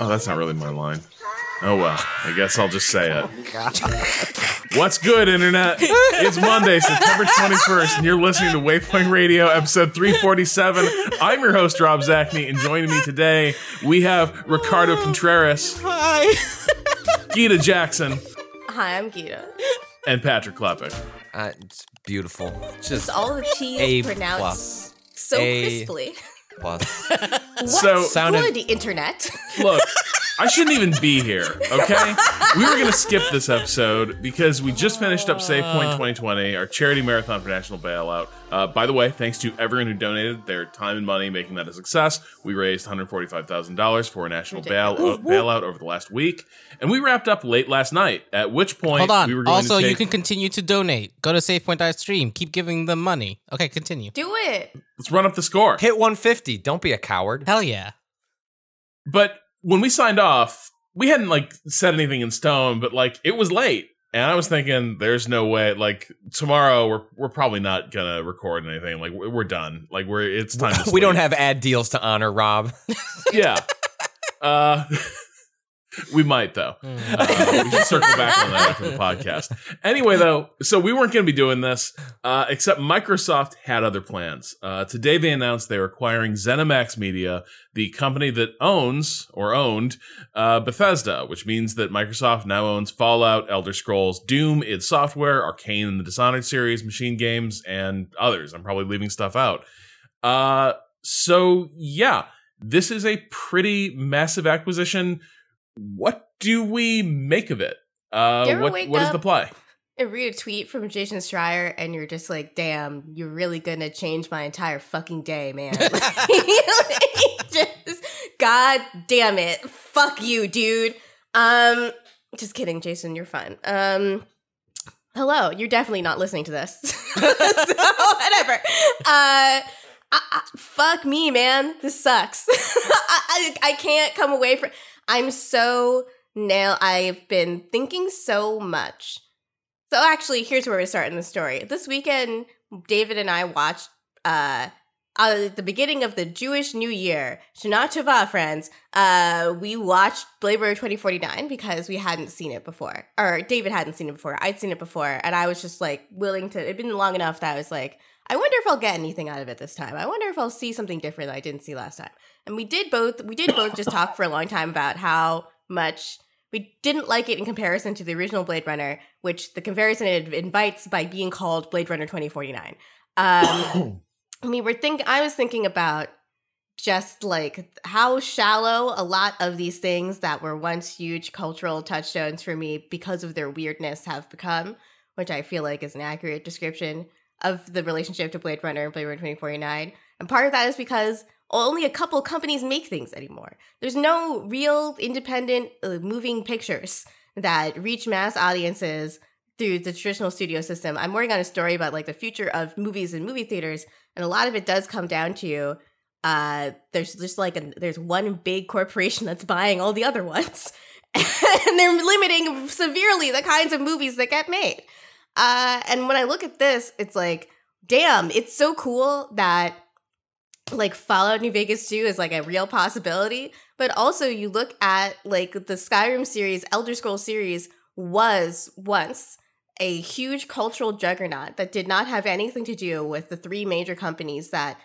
Oh, that's not really my line. Oh well, I guess I'll just say it. What's good, Internet? It's Monday, September 21st, and you're listening to Waypoint Radio, episode 347. I'm your host, Rob Zacny, and joining me today, we have Ricardo Contreras. Hi. Gita Jackson. Hi, I'm Gita. And Patrick Klepek. Uh, it's beautiful. Just All the T's A pronounced plus. so A- crisply. Plus. So, Sounded- Good internet. look, I shouldn't even be here, okay? We were going to skip this episode because we just finished up Save Point 2020, our charity marathon for national bailout. Uh, by the way, thanks to everyone who donated their time and money making that a success. We raised $145,000 for a national bail- uh, bailout over the last week. And we wrapped up late last night, at which point Hold on. we were going also, to take... you can continue to donate. Go to SavePoint.stream. Keep giving them money. Okay, continue. Do it. Let's run up the score. Hit 150. Don't be a coward. Hell yeah. But when we signed off, we hadn't like said anything in stone, but like it was late. And I was thinking, there's no way. Like tomorrow, we're we're probably not gonna record anything. Like we're we're done. Like we're it's time. To we don't have ad deals to honor, Rob. Yeah. Uh, we might though. Uh, we should circle back on that after the podcast. Anyway, though, so we weren't going to be doing this, uh, except Microsoft had other plans. Uh, today, they announced they were acquiring ZeniMax Media, the company that owns or owned uh, Bethesda, which means that Microsoft now owns Fallout, Elder Scrolls, Doom, id Software, Arcane, and the Dishonored series, Machine Games, and others. I'm probably leaving stuff out. Uh, so yeah, this is a pretty massive acquisition. What do we make of it? Uh, what what is the play? And read a tweet from Jason Schreier, and you're just like, "Damn, you're really gonna change my entire fucking day, man." just, God damn it, fuck you, dude. Um, just kidding, Jason. You're fine. Um, hello. You're definitely not listening to this, so whatever. Uh. I, I, fuck me, man. This sucks. I, I, I can't come away from. I'm so nail. I've been thinking so much. So actually, here's where we start in the story. This weekend, David and I watched uh, uh the beginning of the Jewish New Year, Shana Tova, friends. Uh, we watched Blade Runner 2049 because we hadn't seen it before, or David hadn't seen it before. I'd seen it before, and I was just like willing to. It'd been long enough that I was like, I wonder if I'll get anything out of it this time. I wonder if I'll see something different that I didn't see last time. And we did both. We did both just talk for a long time about how much we didn't like it in comparison to the original Blade Runner, which the comparison it invites by being called Blade Runner 2049. Um, we were think I was thinking about just like how shallow a lot of these things that were once huge cultural touchstones for me because of their weirdness have become, which I feel like is an accurate description of the relationship to Blade Runner and Blade Runner 2049. And part of that is because only a couple companies make things anymore. There's no real independent uh, moving pictures that reach mass audiences through the traditional studio system. I'm working on a story about like the future of movies and movie theaters, and a lot of it does come down to uh, there's just like a, there's one big corporation that's buying all the other ones, and they're limiting severely the kinds of movies that get made. Uh, and when I look at this, it's like, damn, it's so cool that like Fallout New Vegas 2 is like a real possibility. But also you look at like the Skyrim series, Elder Scrolls series was once a huge cultural juggernaut that did not have anything to do with the three major companies that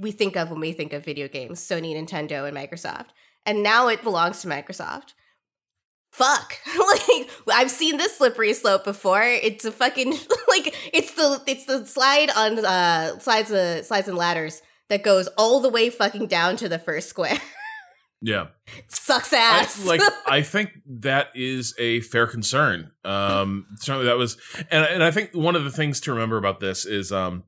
we think of when we think of video games Sony, Nintendo, and Microsoft. And now it belongs to Microsoft. Fuck. like I've seen this slippery slope before. It's a fucking like it's the it's the slide on uh slides uh, slides and ladders that goes all the way fucking down to the first square. Yeah. Sucks I, ass. like I think that is a fair concern. Um, certainly that was, and and I think one of the things to remember about this is, um,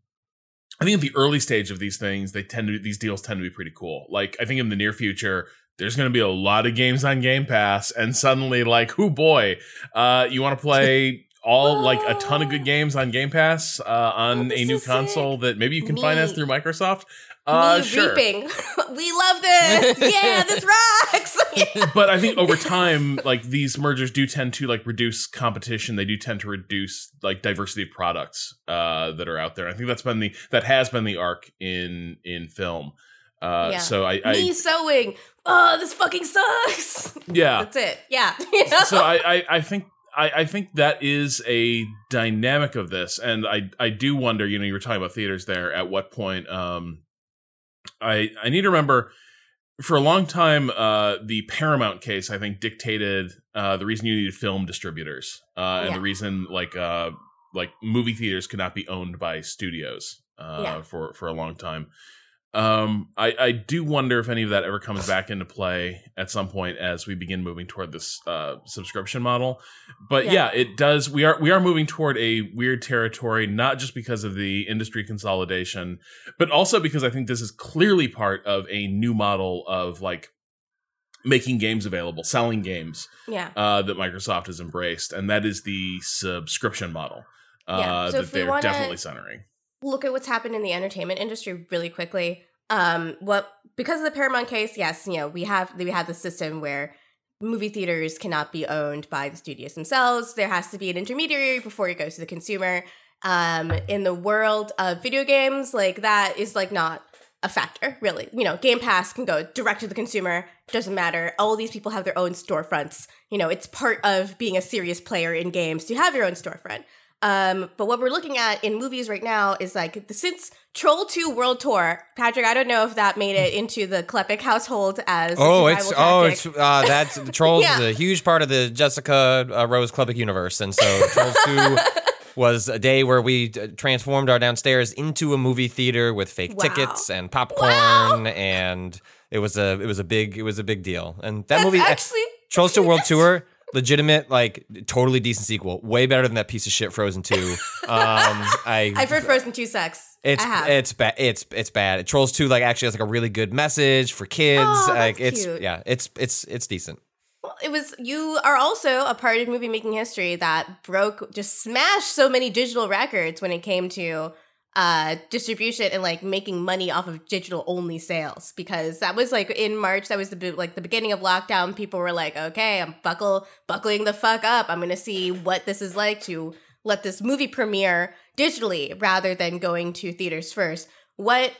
I think at the early stage of these things, they tend to these deals tend to be pretty cool. Like I think in the near future, there's going to be a lot of games on Game Pass, and suddenly, like, oh boy, uh, you want to play. All like a ton of good games on Game Pass uh, on Oh, a new console sick. that maybe you can finance through Microsoft. Uh, Me sure. reaping. we love this. Yeah, this rocks. but I think over time, like these mergers do tend to like reduce competition. They do tend to reduce like diversity of products uh, that are out there. I think that's been the that has been the arc in in film. Uh, Yeah. So I, Me sewing. Oh, this fucking sucks. yeah. That's it. Yeah. You know? so I, I I think. I, I think that is a dynamic of this, and I I do wonder. You know, you were talking about theaters there. At what point? Um, I I need to remember for a long time, uh, the Paramount case, I think, dictated uh, the reason you needed film distributors, uh, and Yeah. the reason like uh, like movie theaters could not be owned by studios uh, Yeah. for for a long time. Um, I, I do wonder if any of that ever comes back into play at some point as we begin moving toward this uh, subscription model. But Yeah. yeah. it does. We are we are moving toward a weird territory, not just because of the industry consolidation, but also because I think this is clearly part of a new model of like making games available, selling games yeah. uh, that Microsoft has embraced, and that is the subscription model uh, Yeah, so that they're wanna- definitely centering. Look at what's happened in the entertainment industry really quickly. Um, what because of the Paramount case, yes, you know we have we have the system where movie theaters cannot be owned by the studios themselves. There has to be an intermediary before it goes to the consumer. Um, in the world of video games, like that is like not a factor really. You know, Game Pass can go direct to the consumer. Doesn't matter. All these people have their own storefronts. You know, it's part of being a serious player in games to have your own storefront. Um, but what we're looking at in movies right now is like the, since Troll 2 World Tour, Patrick, I don't know if that made it into the Klepek household as Oh, it's survival oh, it's uh, that's the Trolls Yeah. is a huge part of the Jessica uh, Rose Klepek universe, and so Trolls Two was a day where we uh, transformed our downstairs into a movie theater with fake Wow. tickets and popcorn, and it was a it was a big it was a big deal. And that That's movie, actually Trolls Two World Tour, legitimate like totally decent sequel, way better than that piece of shit Frozen Two. Um, I I've heard Frozen 2 sucks. it's I have. it's bad. It's it's bad. Trolls Two like actually has like a really good message for kids. Oh, that's like it's cute. yeah, it's it's it's decent. Well, it was you are also a part of movie making history that broke just smashed so many digital records when it came to uh distribution and like making money off of digital only sales. Because that was like in March that was the like the beginning of lockdown. People were like okay I'm buckle buckling the fuck up. I'm going to see what this is like to let this movie premiere digitally rather than going to theaters first. What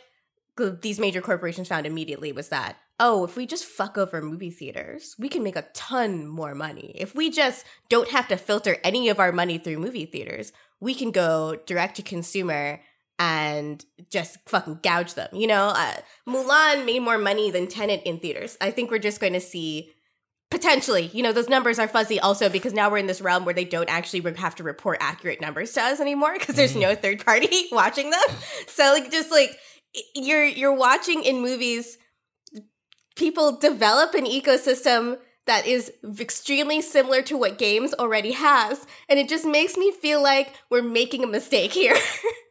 these major corporations found immediately was that oh if we just fuck over movie theaters we can make a ton more money. If we just don't have to filter any of our money through movie theaters we can go direct to consumer and just fucking gouge them you know? Uh, mulan made more money than Tenet in theaters. I think we're just going to see potentially you know those numbers are fuzzy also because now we're in this realm where they don't actually have to report accurate numbers to us anymore because there's no third party watching them. So like just like you're you're watching in movies people develop an ecosystem that is extremely similar to what games already has and it just makes me feel like we're making a mistake here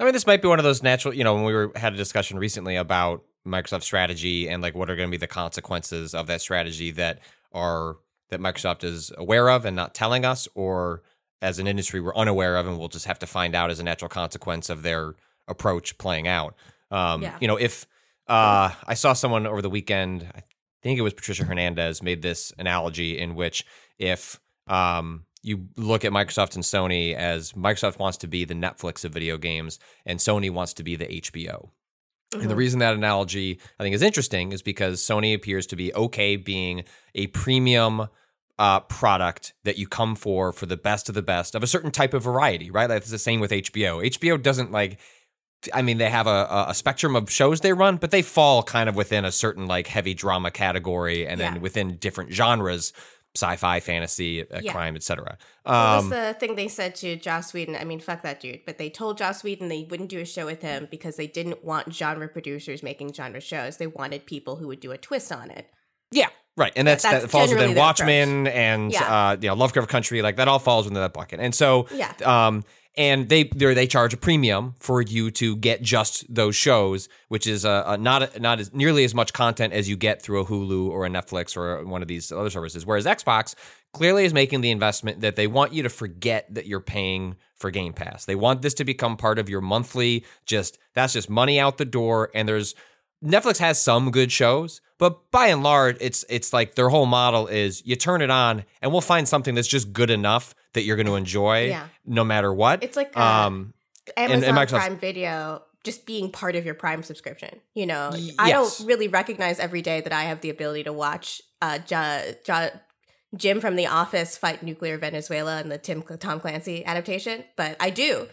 I mean, this might be one of those natural. You know, when we were had a discussion recently about Microsoft strategy and like what are going to be the consequences of that strategy that are that Microsoft is aware of and not telling us, or as an industry we're unaware of and we'll just have to find out as a natural consequence of their approach playing out. Um, Yeah. You know, if uh, I saw someone over the weekend, I think it was Patricia Hernandez, made this analogy in which if um, you look at Microsoft and Sony as Microsoft wants to be the Netflix of video games and Sony wants to be the HBO. And the reason that analogy I think is interesting is because Sony appears to be okay being a premium uh, product that you come for for the best of the best of a certain type of variety, right? That's the same with HBO. HBO doesn't like. I mean, they have a, a spectrum of shows they run, but they fall kind of within a certain like heavy drama category, and Yeah. then within different genres, sci-fi, fantasy, uh, Yeah. crime, etc. What was Um, the thing they said to Joss Whedon? I mean, fuck that dude. But they told Joss Whedon they wouldn't do a show with him because they didn't want genre producers making genre shows. They wanted people who would do a twist on it. Yeah, right, and that's, That's that falls within Watchmen and Yeah. uh, you know Lovecraft Country, like that all falls within that bucket. And so, Yeah. um, and they they charge a premium for you to get just those shows, which is uh, uh, not not as nearly as much content as you get through a Hulu or a Netflix or one of these other services. Whereas Xbox clearly is making the investment that they want you to forget that you're paying for Game Pass. They want this to become part of your monthly. Just that's just money out the door, and there's Netflix has some good shows, but by and large, it's it's like their whole model is you turn it on and we'll find something that's just good enough that you're going to enjoy, Yeah. no matter what. It's like, uh, um, Amazon and Microsoft- Prime Video just being part of your Prime subscription. You know, Y- I yes. don't really recognize every day that I have the ability to watch uh, ja, ja, Jim from The Office fight nuclear Venezuela in the Tim Tom Clancy adaptation, but I do.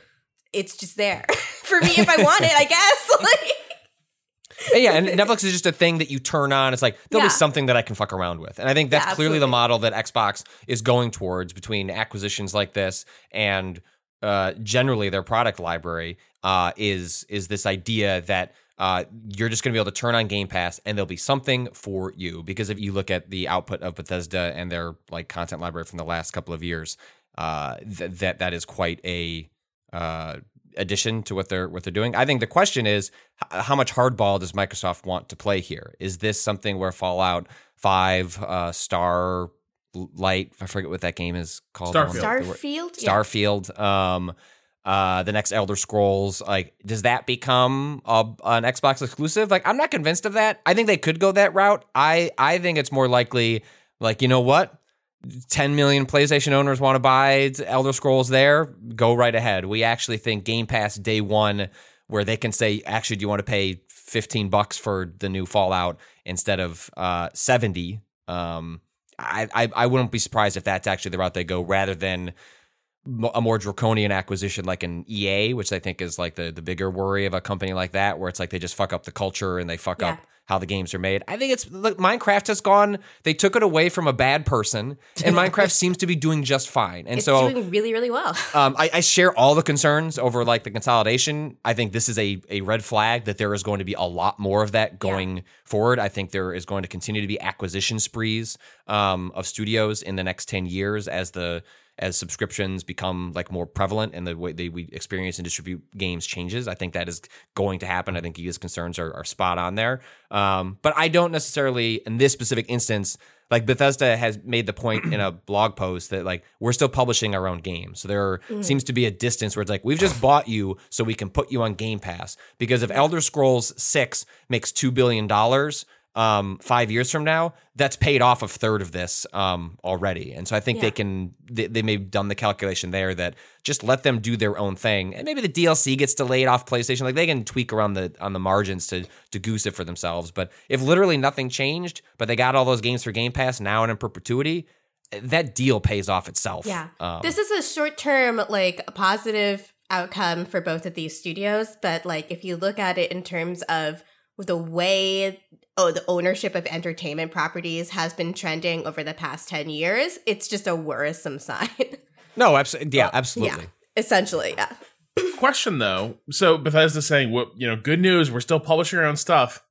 It's just there for me if I want it, I guess. like, yeah, and Netflix is just a thing that you turn on. It's like there'll Yeah. be something that I can fuck around with, and I think that's Yeah, clearly the model that Xbox is going towards between acquisitions like this and uh, generally their product library uh, is is this idea that uh, you're just going to be able to turn on Game Pass and there'll be something for you. Because if you look at the output of Bethesda and their like content library from the last couple of years, uh, th- that that is quite a uh, addition to what they're what they're doing. I think the question is how much hardball does Microsoft want to play here? Is this something where Fallout Five, uh, Star Light, I forget what that game is called. Starfield. The one- the- Starfield? Yeah. Starfield. Um, uh, the next Elder Scrolls, like, does that become a, an Xbox exclusive? Like, I'm not convinced of that. I think they could go that route. I I think it's more likely, like, you know what? 10 million PlayStation owners want to buy Elder Scrolls there, go right ahead. We actually think Game Pass day one, where they can say, actually, do you want to pay 15 bucks for the new Fallout instead of uh, 70? Um, I, I, I wouldn't be surprised if that's actually the route they go rather than a more draconian acquisition like an EA, which I think is like the, the bigger worry of a company like that, where it's like they just fuck up the culture and they fuck Yeah. up how the games are made. I think it's look, Minecraft has gone. They took it away from a bad person, and Minecraft seems to be doing just fine. And it's so doing really, really well. um, I, I share all the concerns over like the consolidation. I think this is a a red flag that there is going to be a lot more of that going forward. I think there is going to continue to be acquisition sprees um, of studios in the next ten years as the as subscriptions become like more prevalent and the way they we experience and distribute games changes. I think that is going to happen. I think Gita's concerns are, are spot on there. Um, but I don't necessarily in this specific instance like Bethesda has made the point in a blog post that like we're still publishing our own games. So there seems to be a distance where it's like we've just bought you so we can put you on Game Pass. Because if Elder Scrolls 6 makes 2 billion dollars um 5 years from now, that's paid off a third of this um already. And so I think they can they, they may have done the calculation there that just let them do their own thing. And maybe the DLC gets delayed off PlayStation like they can tweak around the on the margins to to goose it for themselves. But if literally nothing changed, but they got all those games for Game Pass now and in perpetuity, that deal pays off itself. Yeah. Um, this is a short term, like, positive outcome for both of these studios. But, like, if you look at it in terms of the way oh, the ownership of entertainment properties has been trending over the past 10 years, it's just a worrisome sign. no, absolutely. Yeah, absolutely. yeah. Essentially, yeah. Question though, so Bethesda saying, "What you know? Good news. We're still publishing our own stuff."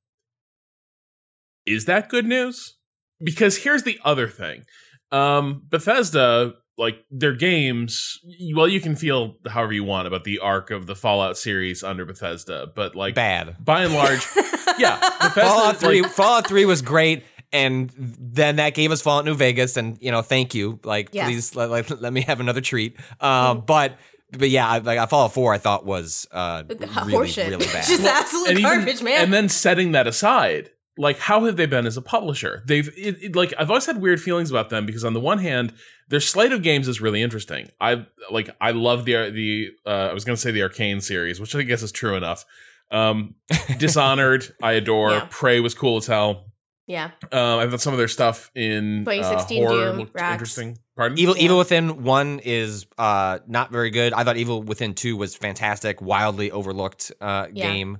Is that good news? Because here's the other thing: um, Bethesda, like their games. Well, you can feel however you want about the arc of the Fallout series under Bethesda, but like Bad. by and large, yeah, Bethesda, Fallout Three. like- Fallout Three was great, and then that gave us Fallout New Vegas, and you know, thank you. Like, Yes. please let, like, let me have another treat. Um, but but yeah, I- like Fallout Four, I thought was uh, really Horseshit. really bad. just absolute and even- garbage, man. And then setting that aside, like how have they been as a publisher? They've it, it- like I've always had weird feelings about them because on the one hand, their slate of games is really interesting. I like I love the the uh, I was going to say the Arcane series, which I guess is true enough. Um, Dishonored, I adore. Yeah. Prey was cool as hell. yeah. Um, I thought some of their stuff in uh, 2016 horror Doom, looked Rax. interesting. Pardon? Evil Yeah. Evil Within one is uh, not very good. I thought Evil Within two was fantastic, wildly overlooked uh, Yeah. game.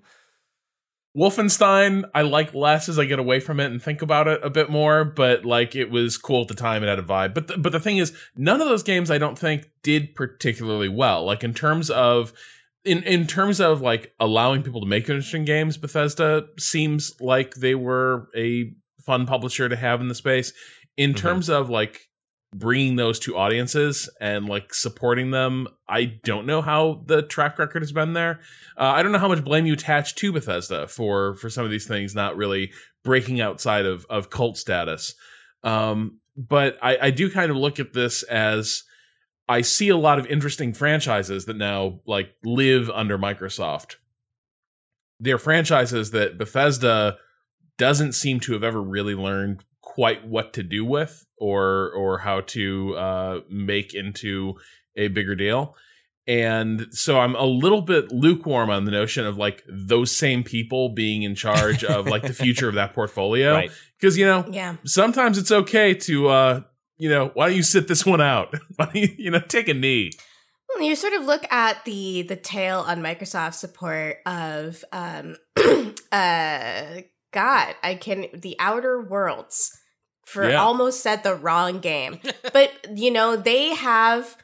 Wolfenstein, I like less as I get away from it and think about it a bit more, but like it was cool at the time. It had a vibe. But the, but the thing is, none of those games I don't think did particularly well. Like in terms of in in terms of like allowing people to make interesting games, Bethesda seems like they were a fun publisher to have in the space. In Mhm. terms of like bringing those to audiences and like supporting them, I don't know how the track record has been there. Uh, I don't know how much blame you attach to Bethesda for for some of these things not really breaking outside of of cult status. Um, but I, I do kind of look at this as I see a lot of interesting franchises that now like live under Microsoft. They're franchises that Bethesda doesn't seem to have ever really learned quite what to do with or or how to uh, make into a bigger deal. And so I'm a little bit lukewarm on the notion of like those same people being in charge of like the future of that portfolio. Right. Because you know, Yeah. sometimes it's okay to uh you know why don't you sit this one out why don't you you know take a knee Well, you sort of look at the the tail on Microsoft support of um uh God, I can the Outer Worlds for Yeah. almost said the wrong game. but you know, they have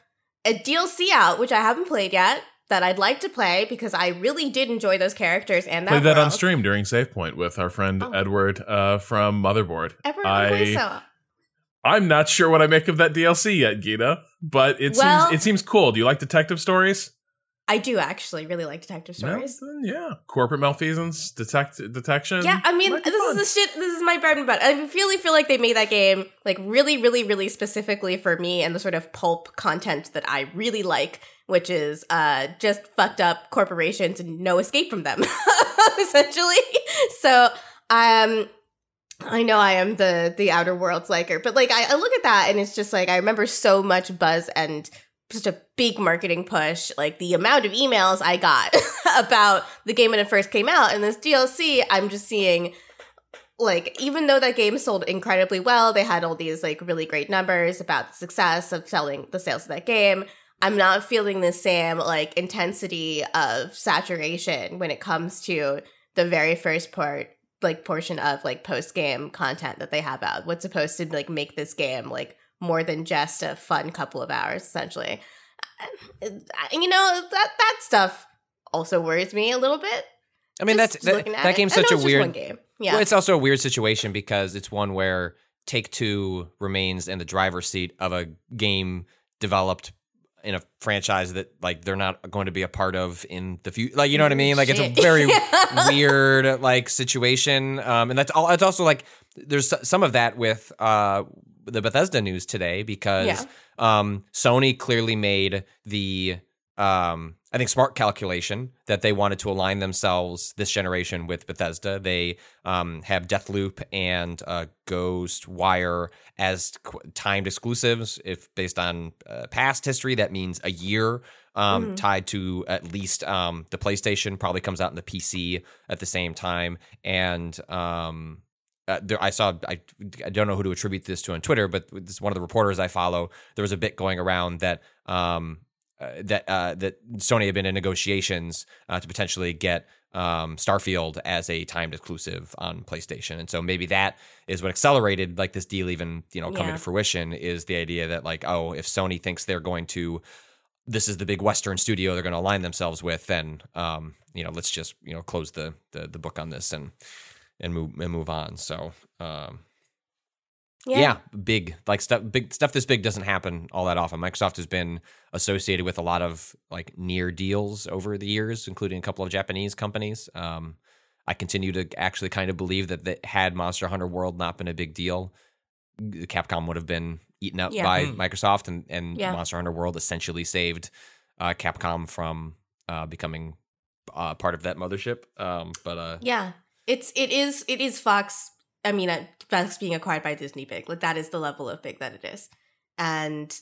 a DLC out, which I haven't played yet, that I'd like to play because I really did enjoy those characters and that played that on stream during save point with our friend Oh. edward uh from motherboard Edward I- i'm not sure what i make of that dlc yet gita but it Well- seems it seems cool do you like detective stories I do actually really like detective stories. Yeah corporate malfeasance detect detection Yeah, I mean, this fun. is the shit. This is my bread and butter. I really feel like they made that game like really, really, really specifically for me and the sort of pulp content that I really like, which is uh just fucked up corporations and no escape from them, essentially. So, um. I know I am the the outer worlds liker, but like I, I look at that and it's just like I remember so much buzz and such a big marketing push. Like the amount of emails I got about the game when it first came out, and this DLC, I'm just seeing like even though that game sold incredibly well, they had all these like really great numbers about the success of selling the sales of that game. I'm not feeling the same like intensity of saturation when it comes to the very first part like portion of like post game content that they have out. What's supposed to like make this game like more than just a fun couple of hours essentially. Uh, You know, that that stuff also worries me a little bit. I mean, Just that's that, that game's such a weird game. Yeah. Well, it's also a weird situation because it's one where Take Two remains in the driver's seat of a game developed in a franchise that like they're not going to be a part of in the future. Like you know what I mean? Like it's a very weird like situation. Um, and that's all. It's also like there's some of that with uh the Bethesda news today because Yeah. um Sony clearly made the um I think smart calculation that they wanted to align themselves this generation with Bethesda. They um have Deathloop and uh Ghost Wire as qu- timed exclusives if based on uh, past history that means a year um Mhm. tied to at least um the PlayStation probably comes out in the PC at the same time and um uh, there, I saw I, I don't know who to attribute this to on Twitter, but this one of the reporters I follow. There was a bit going around that um, that uh, that Sony had been in negotiations uh, to potentially get um, Starfield as a timed exclusive on PlayStation, and so maybe that is what accelerated like this deal even you know coming Yeah. to fruition is the idea that like oh if Sony thinks they're going to this is the big Western studio they're going to align themselves with, then um, you know let's just you know close the the, the book on this and and move and move on. So um, yeah. big like stuff big stuff this big doesn't happen all that often. Microsoft has been associated with a lot of like near deals over the years, including a couple of Japanese companies. Um, I continue to actually kind of believe that that had Monster Hunter World not been a big deal, Capcom would have been eaten up Yeah. by Mm. Microsoft, and and Yeah. Monster Hunter World essentially saved uh, Capcom from uh, becoming uh, part of that mothership. Um, but uh, Yeah, it's it is it is Fox. I mean, Fox being acquired by Disney big. Like that is the level of big that it is, and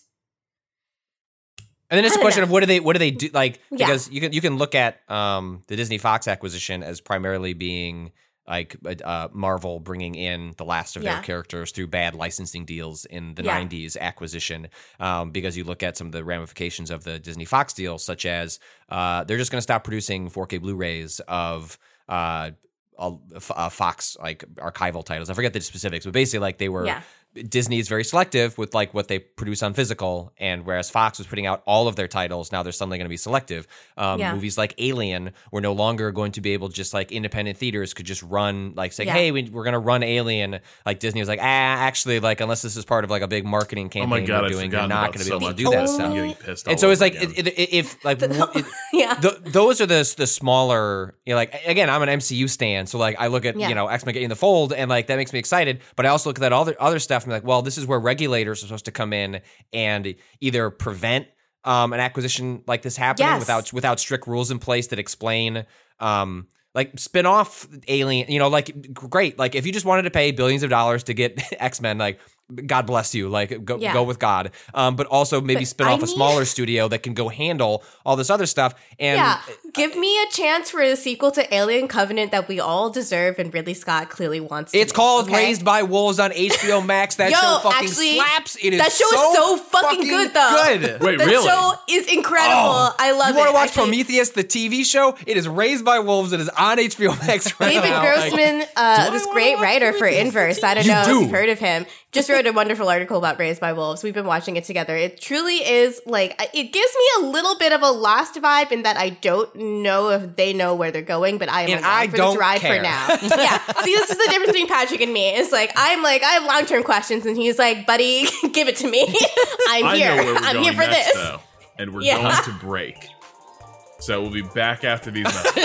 And then it's a question know. of what do they what do they do like Yeah. because you can you can look at um the Disney Fox acquisition as primarily being like uh, Marvel bringing in the last of Yeah. their characters through bad licensing deals in the Yeah. 90s acquisition um, because you look at some of the ramifications of the Disney Fox deal such as uh, they're just going to stop producing 4K Blu-rays of uh, uh, Fox like archival titles. I forget the specifics, but basically like they were yeah, Disney is very selective with like what they produce on physical, and whereas Fox was putting out all of their titles, now they're suddenly going to be selective. Um, Yeah. Movies like Alien were no longer going to be able just like independent theaters could just run like say, Yeah. hey, we, we're going to run Alien. Like Disney was like, ah, actually, like unless this is part of like a big marketing Oh campaign my god, we're I've doing, you're not going to be able to do that of this. stuff. I'm getting pissed. And so it's like it, it, if like w- it, yeah. th- those are the the smaller you know like again i'm an mcu stan so like i look at Yeah. you know x-men getting in the fold and like that makes me excited but i also look at that other other stuff and be like well this is where regulators are supposed to come in and either prevent um, an acquisition like this happening Yes. without without strict rules in place that explain um like spin off alien you know like great like if you just wanted to pay billions of dollars to get x-men like god bless you like go, Yeah. go with god um but also maybe But spin off a need- smaller studio that can go handle all this other stuff and yeah, give me a chance for a sequel to Alien Covenant that we all deserve, and Ridley Scott clearly wants. To It's make, called okay? Raised by Wolves on HBO Max. That Yo, show fucking actually, slaps. It is that show is so, so fucking good, though. Good. Wait, The really? show is incredible. I love it. you want to watch Actually, Prometheus, the TV show? It is Raised by Wolves. It is on HBO Max right David now. Like, Grossman, uh, this great writer for Inverse. I don't You know do. if you've heard of him. Just wrote a wonderful article about Raised by Wolves. We've been watching it together. It truly is like uh, it gives me a little bit of a Lost vibe in that I don't know if they know where they're going, but I am And along I for don't this ride care. for now. yeah. See, this is the difference between Patrick and me. It's like I'm like I have long term questions, and he's like, "Buddy, give it to me. I'm I here. know where we're I'm going here for next, this." though, and we're Yeah. going to break. So we'll be back after these messages.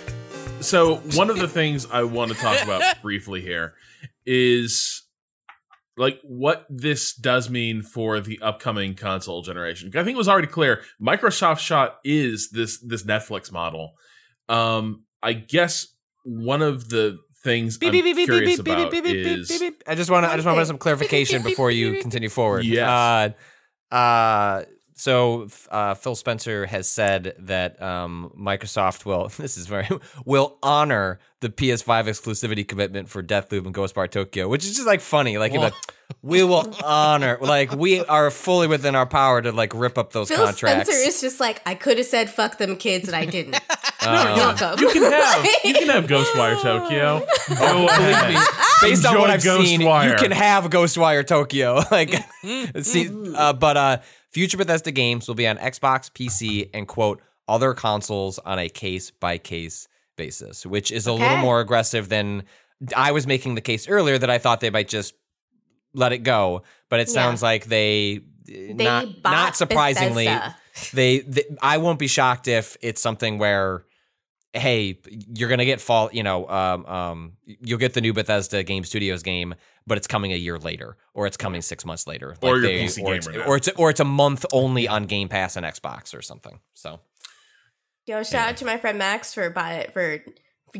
So one of the things I want to talk about briefly here is like what this does mean for the upcoming console generation. I think it was already clear Microsoft shot is this this Netflix model. Um I guess one of the things I'm curious about is I just want to. I just want to put some clarification before you continue forward. Yes. Uh, uh, so uh, Phil Spencer has said that um, Microsoft will. This is very will honor the PS5 exclusivity commitment for Deathloop and Ghostwire Tokyo, which is just like funny. Like, like, we will honor. Like, we are fully within our power to like rip up those Phil contracts. Spencer is just like I could have said "fuck them kids" and I didn't. Uh, You're welcome. you can have you can have Ghostwire Tokyo. Go ahead. based on what I've seen, you can have Ghostwire Tokyo. like, see, uh, but uh, future Bethesda games will be on Xbox, PC, and quote other consoles on a case by case basis, which is a little more aggressive than I was making the case earlier that I thought they might just let it go. But it Yeah. sounds like they, eh, They not not surprisingly they, they I won't be shocked if it's something where hey you're gonna get fall you know um, um you'll get the new Bethesda Game Studios game but it's coming a year later or it's coming six months later Or you're they- PC or it's, or it's or it's a month only on Game Pass and Xbox or something so Yo, shout out to my friend Max for buy for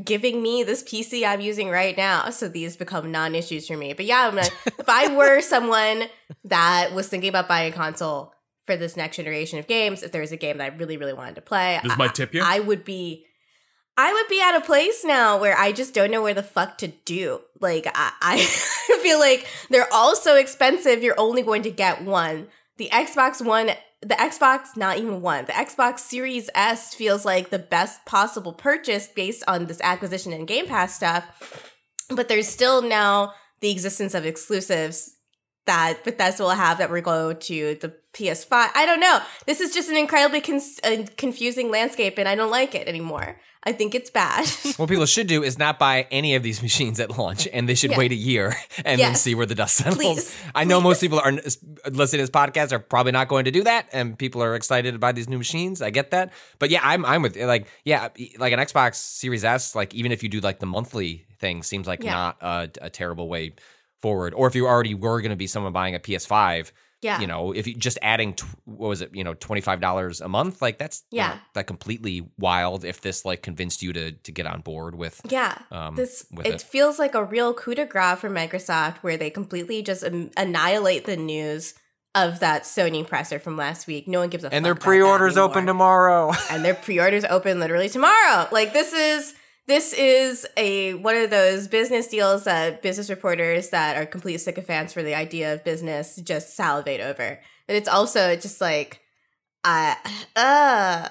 giving me this PC I'm using right now, so these become non-issues for me. But yeah, I'm like, if I were someone that was thinking about buying a console for this next generation of games, if there was a game that I really, really wanted to play, This I, might tip you? I would be. I would be at a place now where I just don't know where the fuck to do. Like I, I feel like they're all so expensive. You're only going to get one. The Xbox One, the Xbox, not even one. The Xbox Series S feels like the best possible purchase based on this acquisition and Game Pass stuff. But there's still now the existence of exclusives that Bethesda will have that will go to the PS5. I don't know. This is just an incredibly con- uh, confusing landscape, and I don't like it anymore. I think it's bad. What people should do is not buy any of these machines at launch, and they should Yeah. wait a year and then see where the dust settles. Please. I know most people are listening to this podcast are probably not going to do that, and people are excited to buy these new machines. I get that, but yeah, I'm I'm with like yeah, like an Xbox Series S. Like even if you do like the monthly thing, seems like Yeah. not a, a terrible way forward. Or if you already were going to be someone buying a PS5. Yeah. you know, if you just adding, tw- what was it, you know, twenty five dollars a month, like that's Yeah. not that completely wild. If this like convinced you to to get on board with Yeah. um, this with it, it. feels like a real coup de grace for Microsoft where they completely just um, annihilate the news of that Sony presser from last week. No one gives a and fuck their pre-orders open tomorrow. and their pre-orders open literally tomorrow. Like this is this is a one of those business deals that business reporters that are complete sycophants for the idea of business just salivate over. And it's also just like uh uh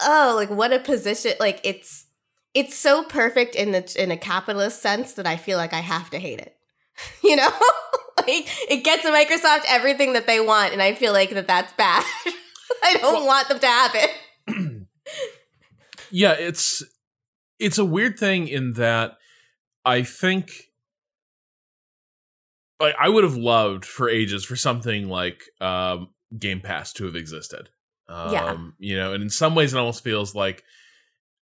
oh like what a position like it's it's so perfect in the in a capitalist sense that I feel like I have to hate it. You know? like it gets Microsoft everything that they want and I feel like that that's bad. I don't want them to have it. yeah it's it's a weird thing in that i think like i would have loved for ages for something like um game pass to have existed. Um Yeah. you know and in some ways it almost feels like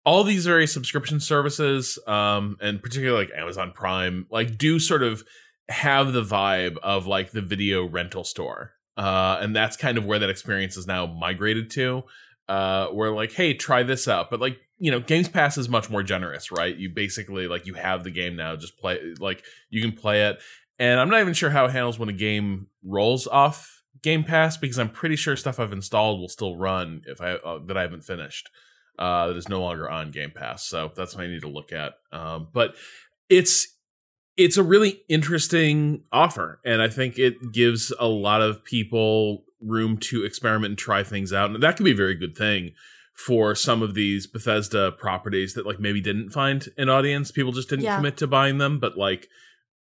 all these various subscription services um and particularly like amazon prime like do sort of have the vibe of like the video rental store. Uh and that's kind of where that experience is now migrated to uh where like hey try this out. But like you know games pass is much more generous right? You basically like you have the game now just play like you can play it. And i'm not even sure how it handles when a game rolls off game pass because i'm pretty sure stuff i've installed will still run if i uh, that i haven't finished uh that is no longer on game pass. So that's what i need to look at. Um but it's it's a really interesting offer. And i think it gives a lot of people room to experiment and try things out and that could be a very good thing for some of these bethesda properties that like maybe didn't find an audience people just didn't Yeah. commit to buying them but like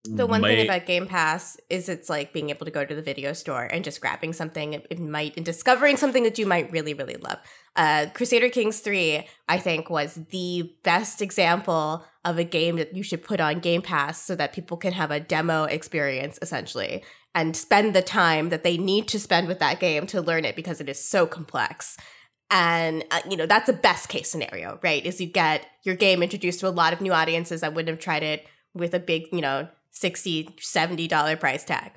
The one may- thing about Game Pass is it's like being able to go to the video store and just grabbing something it, it might and discovering something that you might really really love. Uh, Crusader Kings Three, I think, was the best example of a game that you should put on Game Pass so that people can have a demo experience essentially and spend the time that they need to spend with that game to learn it because it is so complex. And uh, you know that's the best case scenario, right? Is you get your game introduced to a lot of new audiences that wouldn't have tried it with a big, you know, 60 70 dollar price tag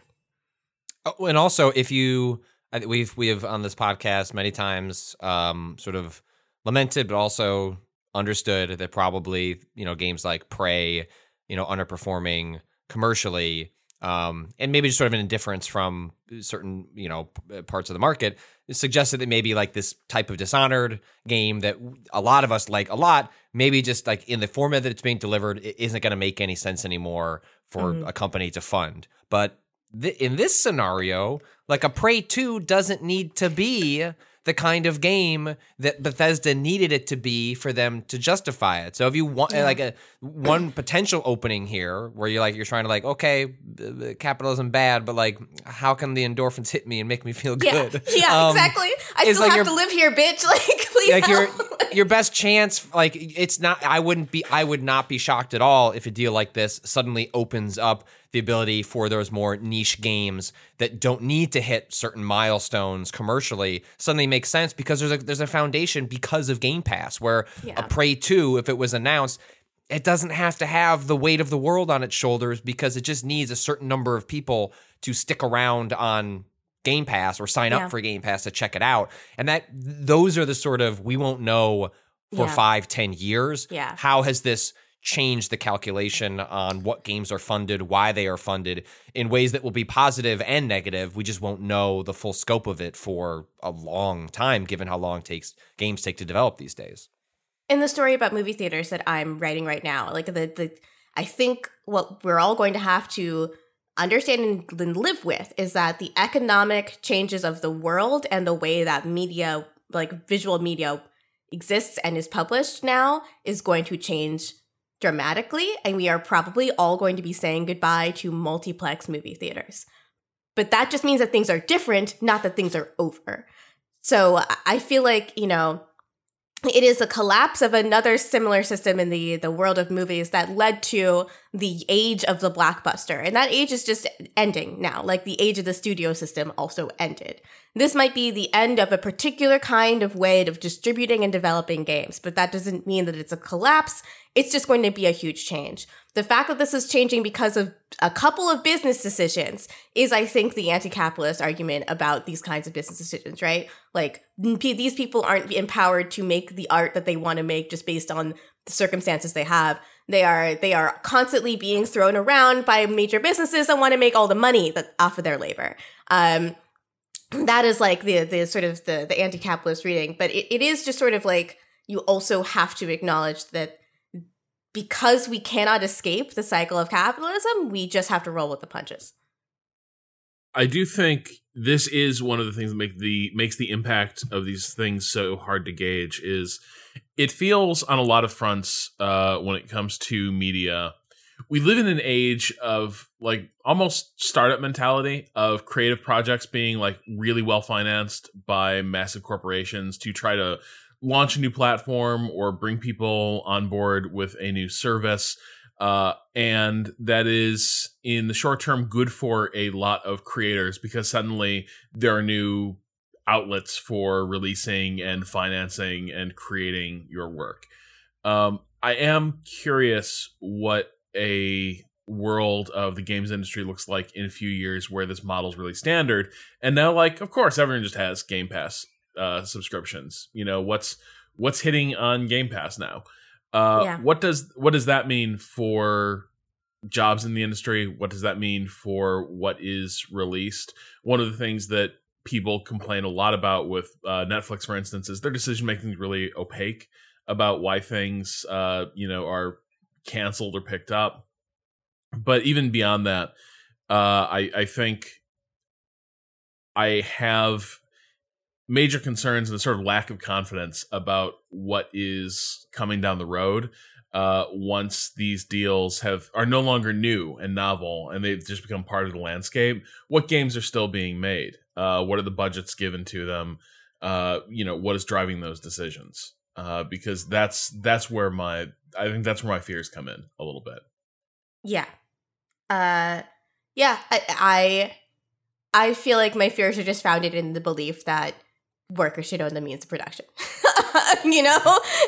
Oh, and also, if you, we've we have on this podcast many times, um, sort of lamented, but also understood that probably you know games like Prey, you know, underperforming commercially, um, and maybe just sort of an indifference from certain you know p- parts of the market suggested that maybe like this type of Dishonored game that a lot of us like a lot, maybe just like in the format that it's being delivered, it isn't going to make any sense anymore for a company to fund, but th- in this scenario, like a Prey 2 doesn't need to be the kind of game that Bethesda needed it to be for them to justify it. So if you want like a one potential opening here where you're like you're trying to like okay, capitalism bad, but like how can the endorphins hit me and make me feel good? yeah Um, exactly i still like have to live here bitch like please like your help. your best chance like it's not i wouldn't be i would not be shocked at all if a deal like this suddenly opens up the ability for those more niche games that don't need to hit certain milestones commercially suddenly make sense because there's a there's a foundation because of game pass where Yeah. a prey 2 if it was announced it doesn't have to have the weight of the world on its shoulders because it just needs a certain number of people to stick around on Game Pass or sign Yeah. up for Game Pass to check it out. And that those are the sort of we won't know for Yeah. five, ten years. Yeah. How has this changed the calculation on what games are funded, why they are funded in ways that will be positive and negative? We just won't know the full scope of it for a long time, given how long takes games take to develop these days. in the story about movie theaters that i'm writing right now like the, the i think what we're all going to have to understand and live with is that the economic changes of the world and the way that media like visual media exists and is published now is going to change dramatically and we are probably all going to be saying goodbye to multiplex movie theaters but that just means that things are different, not that things are over. So I feel like, you know, it is a collapse of another similar system in the the world of movies that led to the age of the blockbuster. And that age is just ending now like the age of the studio system also ended. This might be the end of a particular kind of way of distributing and developing games but that doesn't mean that it's a collapse it's just going to be a huge change. The fact that this is changing because of a couple of business decisions is i think the anti-capitalist argument about these kinds of business decisions right? Like these people aren't empowered to make the art that they want to make just based on the circumstances they have. They are they are constantly being thrown around by major businesses that want to make all the money that off of their labor. Um that is like the the sort of the the anti-capitalist reading but it, it is just sort of like you also have to acknowledge that because we cannot escape the cycle of capitalism we just have to roll with the punches. I do think this is one of the things that make the makes the impact of these things so hard to gauge is it feels on a lot of fronts uh, when it comes to media. We live in an age of like almost startup mentality of creative projects being like really well financed by massive corporations to try to launch a new platform or bring people on board with a new service uh, and that is in the short term good for a lot of creators because suddenly there are new outlets for releasing and financing and creating your work. Um, I am curious what a world of the games industry looks like in a few years where this model is really standard. And now, like, of course, everyone just has Game Pass uh, subscriptions. You know what's what's hitting on Game Pass now. Uh, Yeah. What does what does that mean for jobs in the industry? What does that mean for what is released? One of the things that people complain a lot about with uh, Netflix, for instance, is their decision making is really opaque about why things, uh, you know, are canceled or picked up. But even beyond that, uh, I, I think I have major concerns and a sort of lack of confidence about what is coming down the road uh, once these deals have are no longer new and novel and they've just become part of the landscape. What games are still being made? Uh, what are the budgets given to them? Uh, you know, what is driving those decisions? Uh, because that's that's where my I think that's where my fears come in a little bit. Yeah. Uh yeah, I, I I feel like my fears are just founded in the belief that workers should own the means of production. you know?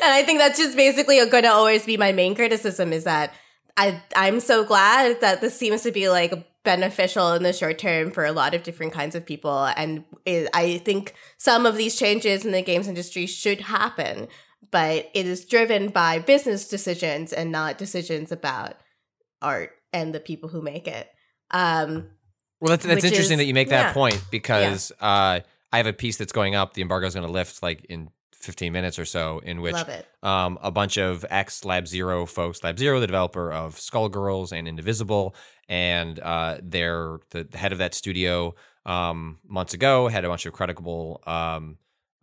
And I think that's just basically going to always be my main criticism is that I I'm so glad that this seems to be like beneficial in the short term for a lot of different kinds of people and it, I think some of these changes in the games industry should happen, but it is driven by business decisions and not decisions about art and the people who make it. Um, Well, that's, that's interesting is- that you make that yeah. point because uh, I have a piece that's going up. The embargo is going to lift like in 15 minutes or so, in which um, a bunch of ex Lab Zero folks, Lab Zero, the developer of Skullgirls and Indivisible, and uh, they're the, the head of that studio um, months ago had a bunch of credible um,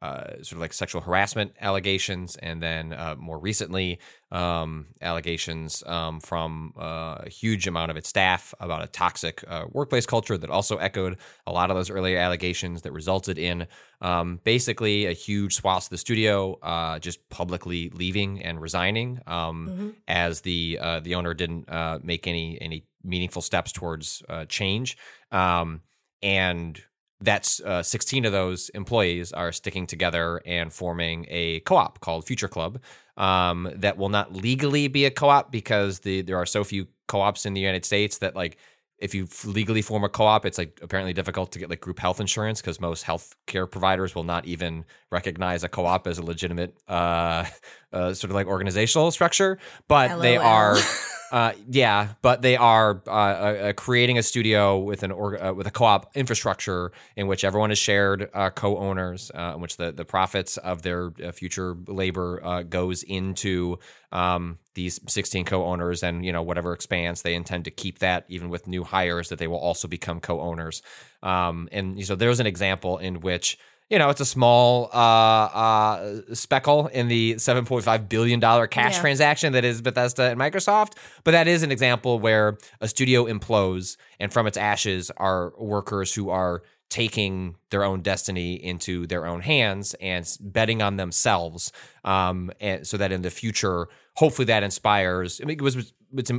uh, sort of like sexual harassment allegations, and then uh, more recently um, allegations um, from uh, a huge amount of its staff about a toxic uh, workplace culture that also echoed a lot of those earlier allegations that resulted in um, basically a huge swath of the studio uh, just publicly leaving and resigning um, as the uh, the owner didn't uh, make any any meaningful steps towards uh, change. Um, and that's uh, 16 of those employees are sticking together and forming a co-op called Future Club um, that will not legally be a co-op because the there are so few co-ops in the United States that like if you legally form a co-op, it's like apparently difficult to get like group health insurance because most health care providers will not even recognize a co-op as a legitimate uh, uh, sort of like organizational structure. But they are, uh, yeah, but they are uh, uh, creating a studio with an org- uh, with a co-op infrastructure in which everyone is shared uh, co-owners, uh, in which the the profits of their uh, future labor uh, goes into um, these 16 co-owners and you know whatever expands they intend to keep that even with new hires that they will also become co-owners. Um, and so there's an example in which you know, it's a small uh, uh, speckle in the $7.5 billion cash Yeah. transaction that is Bethesda and Microsoft. But that is an example where a studio implodes, and from its ashes are workers who are taking their own destiny into their own hands and betting on themselves. Um, and so that in the future, hopefully that inspires. I mean, it was what's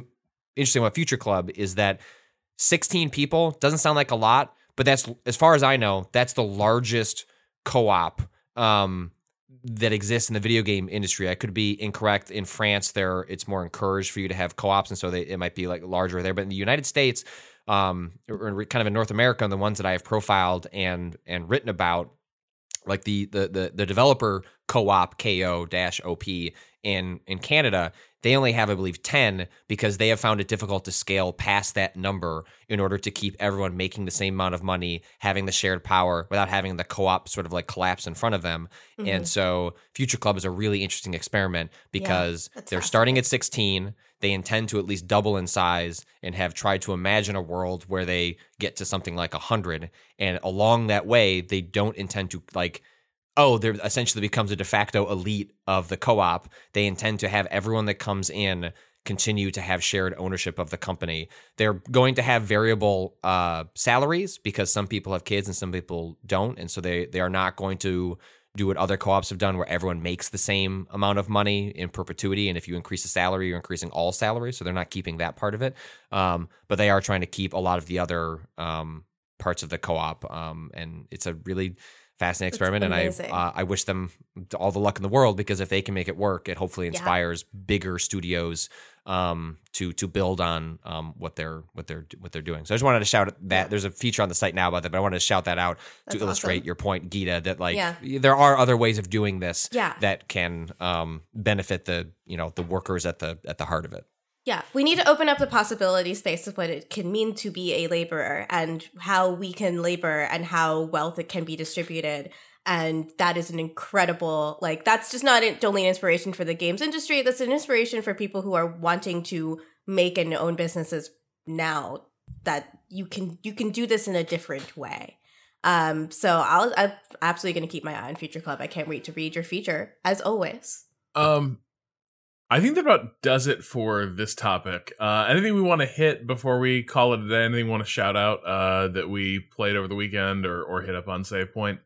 interesting about Future Club is that 16 people doesn't sound like a lot, but that's as far as I know, that's the largest co-op um, that exists in the video game industry. I could be incorrect. In France, there it's more encouraged for you to have co-ops, and so they, it might be like larger there. But in the United States, um, or kind of in North America, the ones that I have profiled and and written about, like the the the, the developer co-op ko dash op in in Canada, they only have I believe ten because they have found it difficult to scale past that number in order to keep everyone making the same amount of money, having the shared power without having the co-op sort of like collapse in front of them. And mm-hmm. so Future Club is a really interesting experiment because that's they're starting at 16. They intend to at least double in size and have tried to imagine a world where they get to something like 100. And along that way, they don't intend to like oh, there essentially becomes a de facto elite of the co-op. They intend to have everyone that comes in continue to have shared ownership of the company. They're going to have variable uh, salaries because some people have kids and some people don't, and so they they are not going to do what other co-ops have done where everyone makes the same amount of money in perpetuity and if you increase the salary you're increasing all salaries so they're not keeping that part of it um, but they are trying to keep a lot of the other um, parts of the co-op um, and it's a really fascinating experiment and I uh, I wish them all the luck in the world because if they can make it work it hopefully inspires bigger studios um, to to build on um, what they're what they're what they're doing so I just wanted to shout that there's a feature on the site now about that but I wanted to shout that out That's to illustrate awesome. your point Gita that like Yeah. there are other ways of doing this Yeah. that can um, benefit the you know the workers at the at the heart of it Yeah, we need to open up the possibility space of what it can mean to be a laborer and how we can labor and how wealth it can be distributed. And that is an incredible, like, that's just not only an inspiration for the games industry, that's an inspiration for people who are wanting to make and own businesses now that you can you can do this in a different way. Um, so I'll, I'm absolutely going to keep my eye on Future Club. I can't wait to read your feature as always. Um, I think that about does it for this topic. Uh, anything we want to hit before we call it a day? Anything we want to shout out uh, that we played over the weekend or, or hit up on Save Point?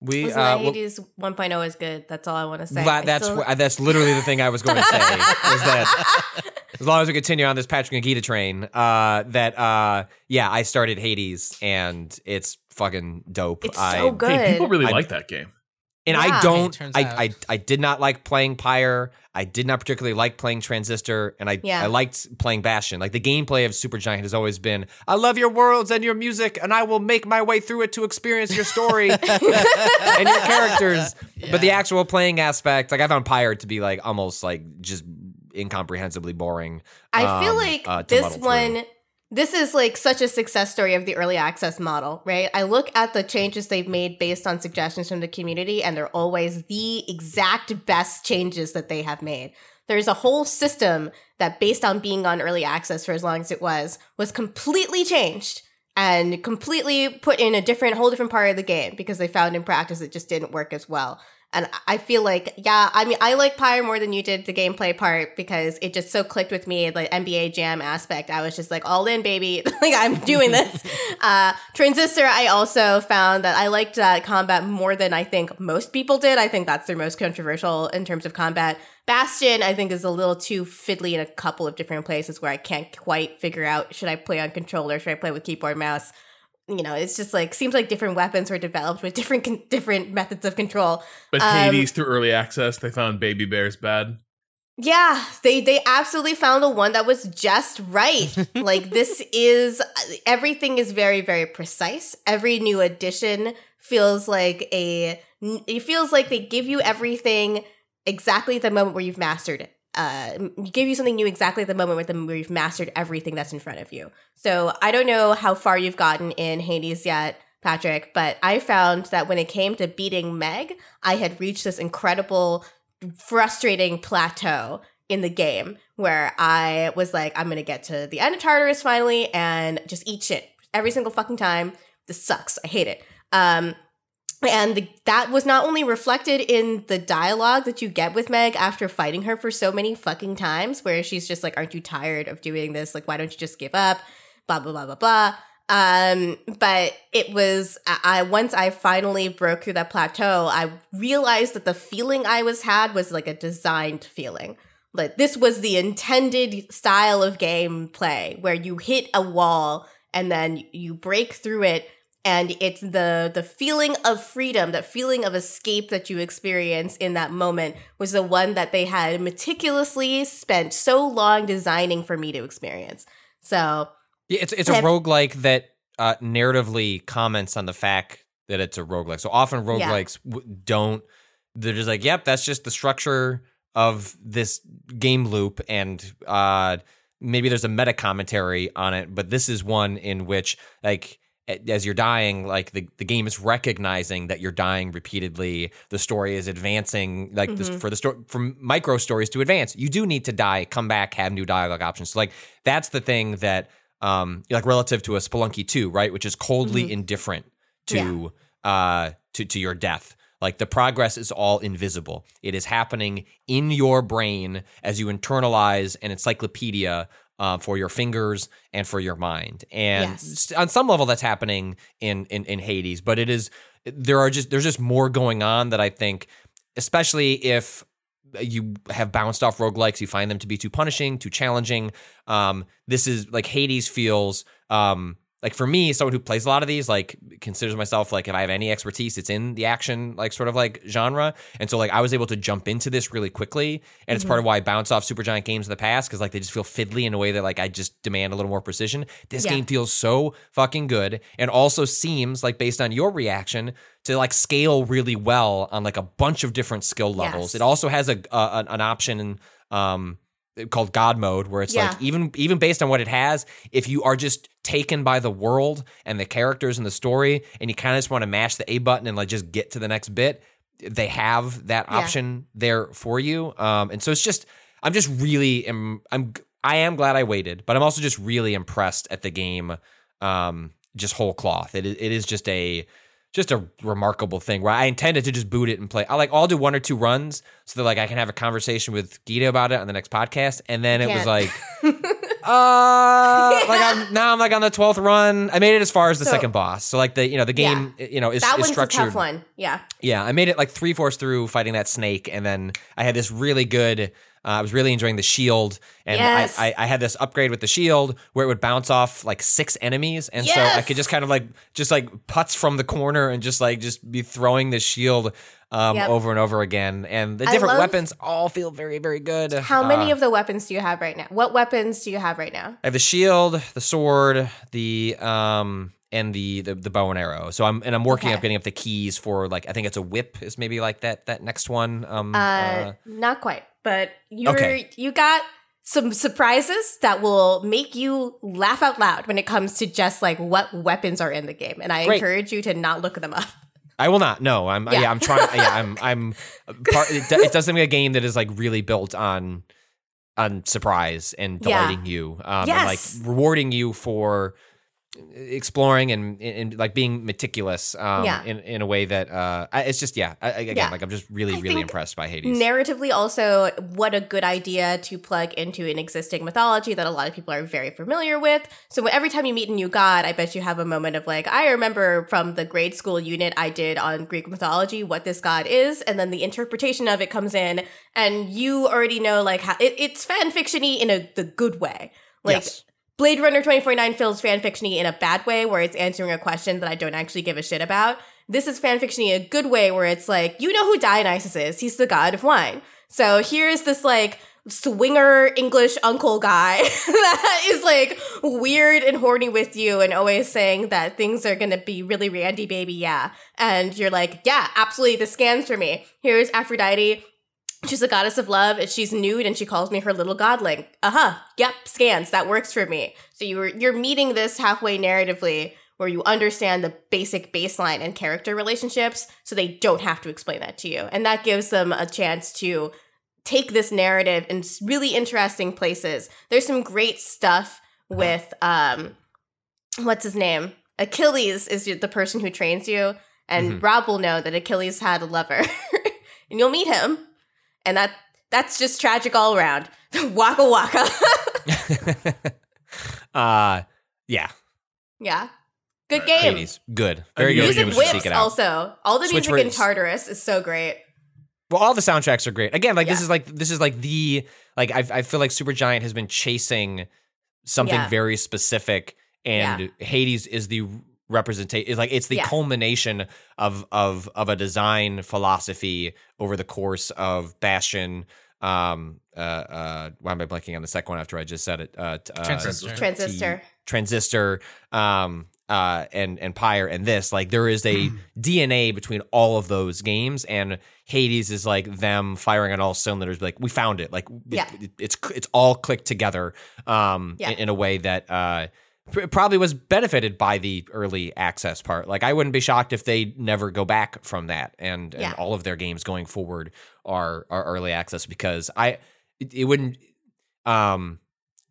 we Listen, uh, the well- 1.0 is good. That's all I want to say. That- I that's still- wh- that's literally the thing I was going to say. is that as long as we continue on this Patrick and Gita train, uh, that uh, yeah, I started Hades and it's fucking dope. It's I, so good. Hey, people really I- like that game. And Yeah. I don't. turns I, out. I I did not like playing Pyre. I did not particularly like playing Transistor, and I Yeah. I liked playing Bastion. Like the gameplay of Supergiant has always been, I love your worlds and your music, and I will make my way through it to experience your story and your characters. But the actual playing aspect, like I found Pyre to be like almost like just incomprehensibly boring. I feel um, like uh, this one through. This is like such a success story of the early access model, right? I look at the changes they've made based on suggestions from the community, and they're always the exact best changes that they have made. There's a whole system that, based on being on early access for as long as it was, was completely changed and completely put in a different, whole different part of the game because they found in practice it just didn't work as well. And I feel like, yeah, I mean, I like Pyre more than you did the gameplay part because it just so clicked with me, the NBA Jam aspect. I was just like, all in, baby. like, I'm doing this. uh, Transistor, I also found that I liked that combat more than I think most people did. I think that's their most controversial in terms of combat. Bastion, I think, is a little too fiddly in a couple of different places where I can't quite figure out should I play on controller, should I play with keyboard, mouse? You know, it's just like seems like different weapons were developed with different con- different methods of control. But Um, Hades through early access, they found Baby Bears bad. Yeah, they they absolutely found the one that was just right. like this is everything is very very precise. Every new addition feels like a it feels like they give you everything exactly at the moment where you've mastered it. Uh, give you something new exactly at the moment where you've mastered everything that's in front of you. So I don't know how far you've gotten in Hades yet, Patrick, but I found that when it came to beating Meg, I had reached this incredible frustrating plateau in the game where I was like, I'm gonna get to the end of Tartarus finally and just eat shit every single fucking time. This sucks. I hate it. Um, and the, that was not only reflected in the dialogue that you get with Meg after fighting her for so many fucking times, where she's just like, "Aren't you tired of doing this? Like, why don't you just give up?" Blah blah blah blah blah. Um, but it was I, once I finally broke through that plateau, I realized that the feeling I was had was like a designed feeling. Like this was the intended style of gameplay where you hit a wall and then you break through it and it's the the feeling of freedom that feeling of escape that you experience in that moment was the one that they had meticulously spent so long designing for me to experience so Yeah, it's it's a Have- roguelike that uh, narratively comments on the fact that it's a roguelike. So often Yeah. roguelikes w- don't they're just like, "Yep, that's just the structure of this game loop and uh maybe there's a meta commentary on it, but this is one in which like as you're dying, like the, the game is recognizing that you're dying repeatedly. The story is advancing, like this, for the story from micro stories to advance. You do need to die, come back, have new dialogue options. So like that's the thing that um like relative to a Spelunky 2, right, which is coldly indifferent to uh to to your death. Like the progress is all invisible. It is happening in your brain as you internalize an encyclopedia uh, for your fingers and for your mind. And Yes. on some level, that's happening in, in in Hades. But it is there are just there's just more going on that I think, especially if you have bounced off roguelikes, you find them to be too punishing, too challenging. Um, this is like Hades feels um like for me, someone who plays a lot of these, like considers myself like if I have any expertise, it's in the action, like sort of like genre. And so like I was able to jump into this really quickly. And it's part of why I bounce off Supergiant games in the past, because like they just feel fiddly in a way that like I just demand a little more precision. This Yeah. game feels so fucking good and also seems like based on your reaction to like scale really well on like a bunch of different skill levels. Yes. It also has a, a an option um called God mode where it's Yeah. like even even based on what it has, if you are just taken by the world and the characters and the story and you kind of just want to mash the A button and like just get to the next bit, they have that Yeah. option there for you. Um and so it's just I'm just really am I'm I am glad I waited, but I'm also just really impressed at the game um just whole cloth. It is, it is just a just a remarkable thing where I intended to just boot it and play. I like I'll do one or two runs so that like I can have a conversation with Gita about it on the next podcast. And then it was like uh like I'm now I'm like on the twelfth run. I made it as far as the So- second boss. So like the you know the game you know is, that is structured. tough one yeah Yeah, I made it like three fourths through fighting that snake, and then I had this really good. Uh, I was really enjoying the shield, and Yes. I, I, I had this upgrade with the shield where it would bounce off like six enemies, and so I could just kind of like just like putz from the corner and just like just be throwing the shield um, Yep. over and over again, and the different weapons all feel very very good. how many Uh, of the weapons do you have right now what weapons do you have right now I have the shield, the sword, the um, and the the, the bow and arrow. So I'm and I'm working Okay. up getting up the keys for like I think it's a whip is maybe like that that next one. Um, Uh, not quite, but you okay. you got some surprises that will make you laugh out loud when it comes to just like what weapons are in the game, and I Great. encourage you to not look them up. I will not. No, I'm yeah. Yeah. I'm trying. yeah, I'm I'm. Part, it, it doesn't make a game that is like really built on on surprise and Yeah. delighting you, um, Yes. and like rewarding you for exploring and, and like being meticulous um, Yeah. in in a way that uh, it's just yeah. I, again, Yeah. like I'm just really I really impressed by Hades. Narratively, also, what a good idea to plug into an existing mythology that a lot of people are very familiar with. So every time you meet a new god, I bet you have a moment of like, I remember from the grade school unit I did on Greek mythology what this god is, and then the interpretation of it comes in, and you already know like how it, it's fan fictiony in a the good way. Like yes. Blade Runner 2049 feels fanfictiony in a bad way where it's answering a question that I don't actually give a shit about. This is fanfictiony in a good way where it's like, you know who Dionysus is. He's the god of wine. So here's this like swinger English uncle guy that is like weird and horny with you and always saying that things are gonna be really randy baby, yeah. And you're like, yeah, absolutely, this scans for me. Here's Aphrodite She's a goddess of love, she's nude, and she calls me her little godling. Uh huh. Yep. Scans. That works for me. So you're you're meeting this halfway narratively, where you understand the basic baseline and character relationships, so they don't have to explain that to you, and that gives them a chance to take this narrative in really interesting places. There's some great stuff with um, what's his name? Achilles is the person who trains you, and Mm-hmm. Rob will know that Achilles had a lover, and you'll meet him, and that that's just tragic all around. waka waka. uh, yeah, yeah, good game. Hades, good, very good. Music You should seek whips it out. also. All the Switch music in words. Tartarus is so great. Well, all the soundtracks are great. Again, like this is like this is like the like I I feel like Supergiant has been chasing something Yeah. very specific, and Hades is the representation. Is like it's the Yeah. culmination of of of a design philosophy over the course of Bastion. Um, uh, uh, why am I blanking on the second one after I just said it? Uh, t- uh, Transistor. Transistor. transistor um uh and and pyre and this like there is a dna between all of those games and hades is like them firing on all cylinders like we found it like Yeah. it- it's it's all clicked together um Yeah. in, in a way that uh pr- probably was benefited by the early access part like i wouldn't be shocked if they never go back from that and Yeah. and all of their games going forward are are early access because i it, it wouldn't um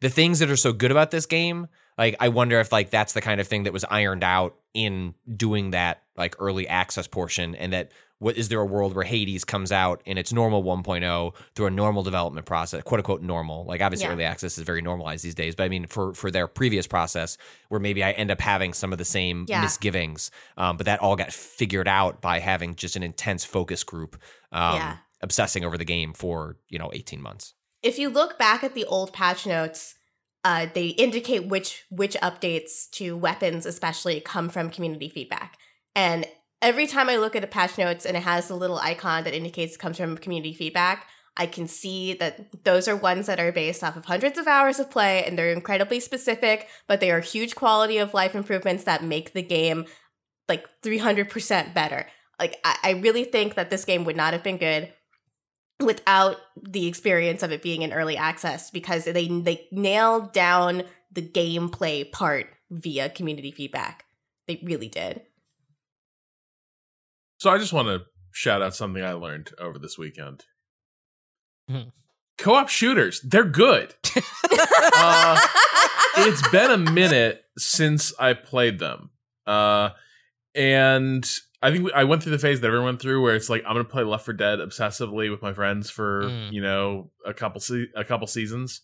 the things that are so good about this game like i wonder if like that's the kind of thing that was ironed out in doing that like early access portion and that what is there a world where hades comes out in its normal 1.0 through a normal development process quote unquote normal like obviously Yeah. early access is very normalized these days but i mean for for their previous process where maybe i end up having some of the same Yeah. misgivings um, but that all got figured out by having just an intense focus group um, Yeah. obsessing over the game for you know 18 months if you look back at the old patch notes, uh, they indicate which which updates to weapons, especially, come from community feedback. And every time I look at the patch notes and it has the little icon that indicates it comes from community feedback, I can see that those are ones that are based off of hundreds of hours of play and they're incredibly specific, but they are huge quality of life improvements that make the game like 300% better. Like, I, I really think that this game would not have been good without the experience of it being in early access because they they nailed down the gameplay part via community feedback. They really did. So I just want to shout out something I learned over this weekend. Hmm. Co-op shooters, they're good. Uh, it's been a minute since I played them. Uh, and I think we, I went through the phase that everyone went through where it's like I'm going to play Left 4 Dead obsessively with my friends for, Mm. you know, a couple se- a couple seasons.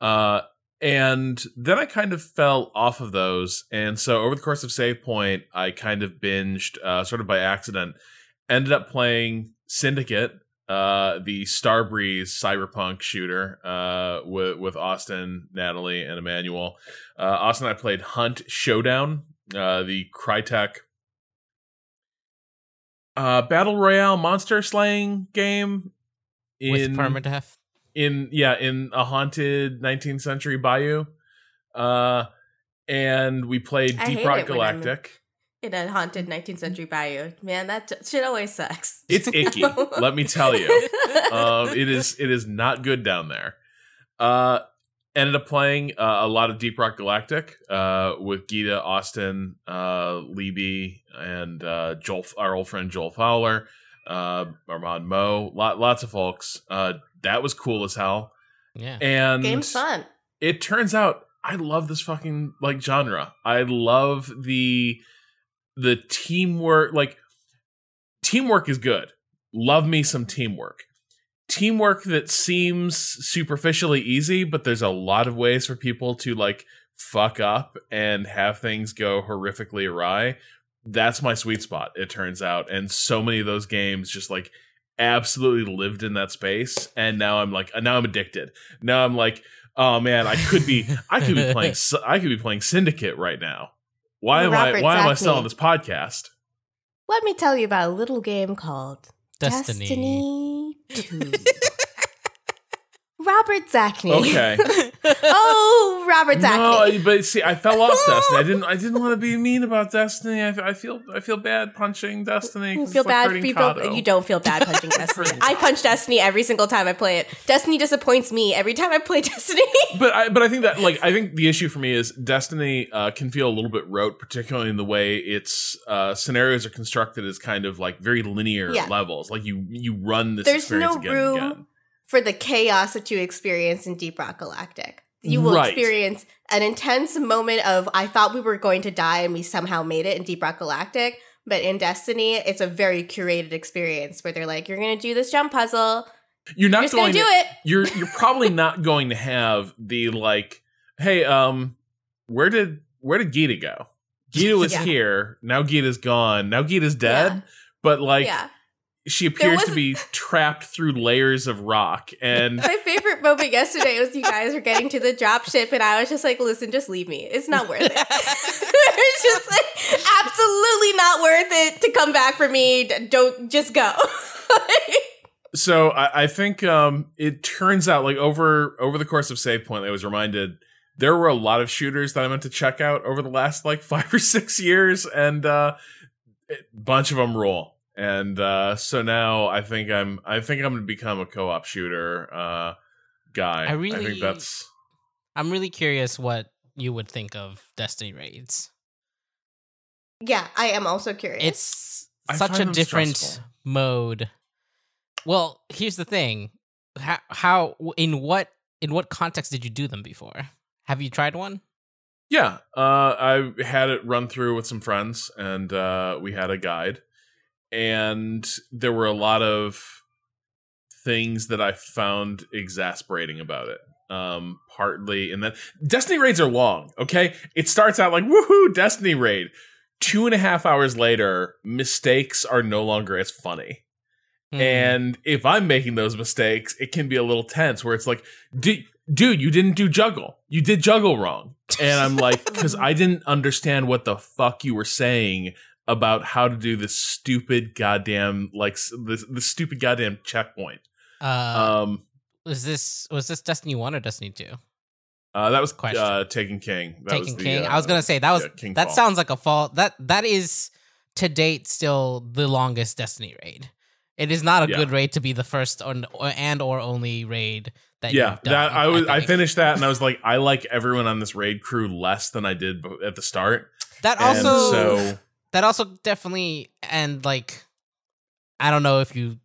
Uh and then I kind of fell off of those. And so over the course of Save Point, I kind of binged uh, sort of by accident. Ended up playing Syndicate, uh, the Starbreeze cyberpunk shooter uh, with, with Austin, Natalie, and Emmanuel. Uh, Austin and I played Hunt Showdown, uh, the Crytek uh, Battle Royale monster slaying game. with permadeath. In yeah in a haunted 19th century bayou uh and we played deep rock it when I'm- galactic In a haunted 19th century bayou. Man, that t- shit always sucks. it's icky let me tell you um it is it is not good down there uh ended up playing uh, a lot of deep rock galactic uh with gita austin uh libby and uh joel our old friend joel fowler uh armand mo lot, lots of folks uh that was cool as hell Yeah. and Game's fun. it turns out I love this fucking like genre. I love the the teamwork like teamwork is good. Love me some teamwork. Teamwork that seems superficially easy, but there's a lot of ways for people to like fuck up and have things go horrifically awry. That's my sweet spot, it turns out. And so many of those games just like absolutely lived in that space. And now I'm like, now I'm addicted. Now I'm like, oh man, I could be, I could be playing, I could be playing Syndicate right now. Why am Robert I, why am I Zacny. still on this podcast? Let me tell you about a little game called Destiny. Destiny 2. Robert Zacny. Okay. oh, Robert No, Zacny. but see, I fell off Destiny. I didn't. I didn't want to be mean about Destiny. I, I feel. I feel bad punching Destiny. You feel like bad. hurting You, feel, you don't feel bad punching Destiny. I punch Destiny every single time I play it. Destiny disappoints me every time I play Destiny. But I, but I think that like I think the issue for me is Destiny uh, can feel a little bit rote, particularly in the way its uh, scenarios are constructed as kind of like very linear Yeah. levels. Like you you run this There's experience no again room and again. For the chaos that you experience in Deep Rock Galactic. You will Right. experience an intense moment of I thought we were going to die and we somehow made it in Deep Rock Galactic, But in Destiny, it's a very curated experience where they're like, "You're gonna do this jump puzzle. You're You're not just gonna do it." you're you're probably not going to have the like, hey, um, where did where did Gita go? Gita was Yeah. here. Now Gita's gone. Now Gita's dead. Yeah. But like, yeah. She appears to be trapped through layers of rock, and My favorite moment yesterday was you guys were getting to the drop ship, and I was just like, listen, just leave me. It's not worth it. it's just like, absolutely not worth it to come back for me. Don't just go. so I, I think um, it turns out like over over the course of Save Point, I was reminded there were a lot of shooters that I meant to check out over the last like five or six years, and uh, a bunch of them rule. And uh, so now I think I'm I think I'm gonna become a co-op shooter uh, guy. I really- think that's I'm really curious what you would think of Destiny raids. yeah, I am also curious. It's I such a different stressful. mode. Well, here's the thing: how, how in what in what context did you do them before? Have you tried one? Yeah, uh, I had it run through with some friends, and uh, we had a guide, and there were a lot of things that I found exasperating about it. Um, partly, and then Destiny raids are long. Okay, it starts out like woohoo, Destiny raid. Two and a half hours later, mistakes are no longer as funny. Hmm. And if I'm making those mistakes, it can be a little tense where it's like, "Du- dude, you didn't do juggle. You did juggle wrong. And I'm like, because I didn't understand what the fuck you were saying about how to do this stupid goddamn, like, this, this stupid goddamn checkpoint. uh, Um, was this was this Destiny One or Destiny Two? uh, that was Question. uh, Taken King. That Taken was the, King. uh, I was gonna say that was yeah, King that Fall. sounds like a fall. That that is to date still the longest Destiny raid. It is not a Yeah. good raid to be the first or, or and or only raid that yeah, you've done, that I was. I, think. finished that, and I was like, I like everyone on this raid crew less than I did at the start. That And also so that also definitely and like I don't know if you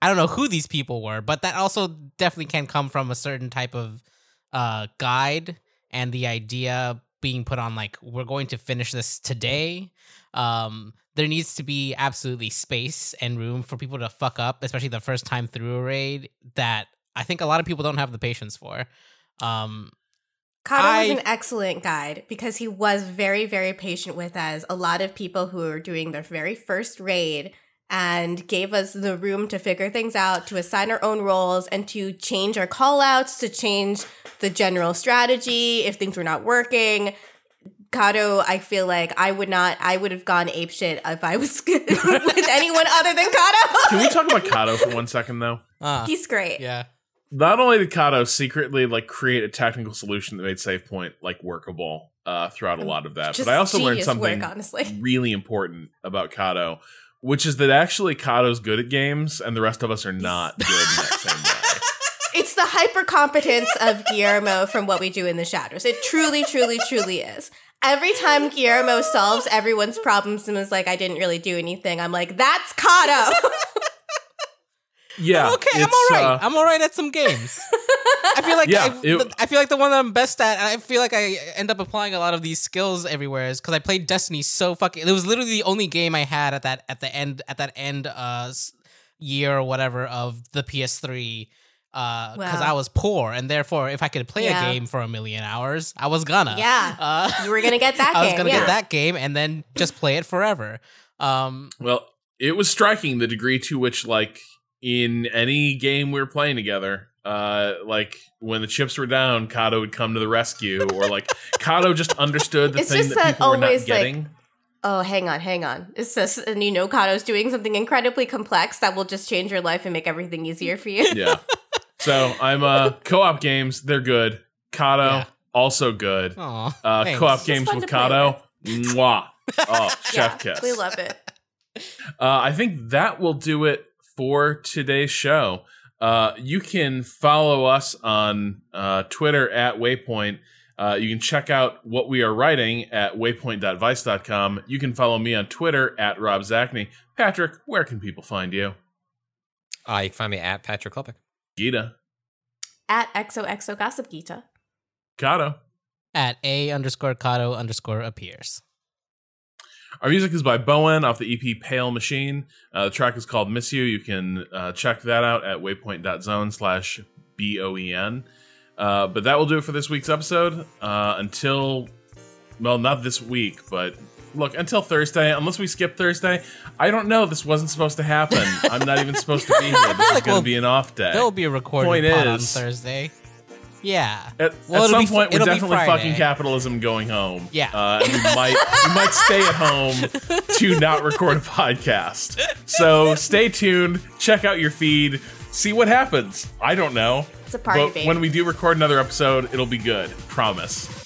I don't know who these people were, but that also definitely can come from a certain type of uh guide and the idea being put on like we're going to finish this today. Um there needs to be absolutely space and room for people to fuck up, especially the first time through a raid that I think a lot of people don't have the patience for. Um Kato I- was an excellent guide because he was very, very patient with us. A lot of people who were doing their very first raid and gave us the room to figure things out, to assign our own roles, and to change our call outs, to change the general strategy if things were not working. Kato, I feel like I would not, I would have gone apeshit if I was with anyone other than Kato. can we talk about Kato for one second though? uh, He's great. yeah. Not only did Kato secretly like create a technical solution that made Save Point like workable uh, throughout a lot of that, Just but I also learned something work, honestly. really important about Kato, which is that actually Kato's good at games, and the rest of us are not good in that same way. It's the hyper competence of Guillermo from what we do in the shadows. It truly, truly, truly is. Every time Guillermo solves everyone's problems and is like, I didn't really do anything, I'm like, that's Kato. Yeah, okay, I'm all right. uh, I'm all right at some games. I feel like Yeah, I, it- I feel like the one that I'm best at, I feel like I end up applying a lot of these skills everywhere, is because I played Destiny so fucking. It was literally the only game I had at that at the end at that end uh year or whatever of the PS3. Because Wow. I was poor, and therefore, if I could play Yeah. a game for a million hours, I was gonna. Yeah. uh, you were gonna get that I was gonna yeah. get that game and then just play it forever. Um, Well, it was striking the degree to which, like, in any game we were playing together, uh, like when the chips were down, Kato would come to the rescue, or like Kato just understood the It's thing just that that people were not always, like, getting. Oh, hang on, hang on. It's just, and you know, Kato's doing something incredibly complex that will just change your life and make everything easier for you. yeah. So I'm uh co-op games, they're good. Kato Yeah. also good. aw, Uh thanks. co-op It's games with to play Kato. Mwah. Oh, chef yeah, kiss. We love it. Uh, I think that will do it for today's show. Uh, you can follow us on uh, Twitter at Waypoint. Uh, you can check out what we are writing at waypoint.vice.com. You can follow me on Twitter at Rob Zacny. Patrick, where can people find you? Uh, you can find me at Patrick Klepek. Gita, At XOXO Gossip Gita. Kato. at a underscore Kato underscore appears. Our music is by Bo En off the EP Pale Machine. Uh, the track is called Miss You. You can uh, check that out at waypoint.zone slash B O E N. Uh, but that will do it for this week's episode. Uh, until, well, not this week, but look, until Thursday, unless we skip Thursday, I don't know. This wasn't supposed to happen. I'm not even supposed to be here. This is going we'll- to be an off day. There will be a recording Point pod on Thursday. Yeah. At, Well, at some be point, we're definitely fucking capitalism going home. Yeah. uh, and we might we might stay at home to not record a podcast. So stay tuned. Check out your feed. See what happens. I don't know. It's a party, but babe. when we do record another episode, it'll be good. Promise.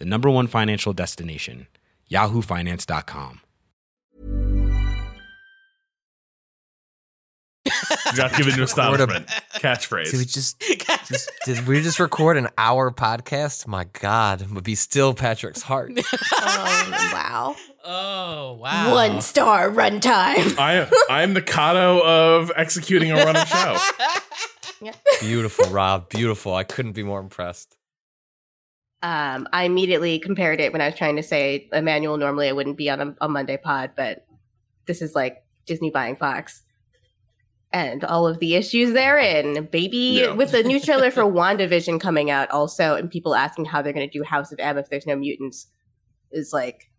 the number one financial destination, yahoofinance.com. You got to give it to astonishment. Catchphrase. Did we just, just did we just record an hour podcast? My God, it would be still Patrick's heart. oh, wow. Oh wow. One star runtime. I I'm the Kato of executing a running show. beautiful, Rob. Beautiful. I couldn't be more impressed. Um, I immediately compared it when I was trying to say Emmanuel. Normally, I wouldn't be on a, a Monday pod, but this is like Disney buying Fox and all of the issues therein. Baby, Yeah. with the new trailer for WandaVision coming out, also, and people asking how they're going to do House of M if there's no mutants, is like,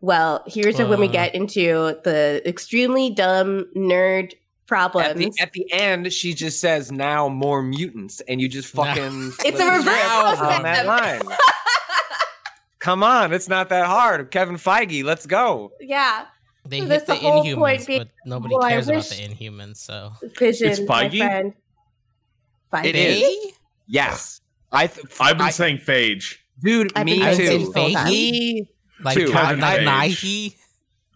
well, here's when we Uh. get into the extremely dumb nerd problems. At the, at the end, she just says, "Now more mutants," and you just fucking. It's a reverse around on that line. Come on, it's not that hard. Kevin Feige, let's go. yeah, They So hit the the Inhumans, being- but nobody oh, well, cares about the Inhumans. So Vision, It's Feige? Feige. It is. Yes, I. Th- I've been I- saying phage. dude, I've me been too. seen this whole time. Me like Two. Kevin Kevin Feige.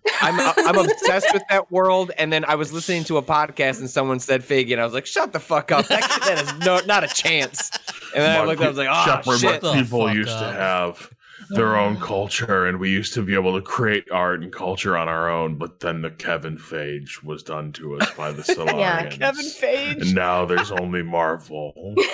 Nighy. I'm uh, I'm obsessed with that world. And then I was listening to a podcast and someone said Figgy, and I was like, "Shut the fuck up! That, that is no, not a chance." And then I looked, up, I was like, ah, "Oh Shepard, shit!" the people fuck used to have their own culture, and we used to be able to create art and culture on our own. But then the Kevin Phage was done to us by the Solarians. Yeah, Kevin Feige. and now there's only Marvel.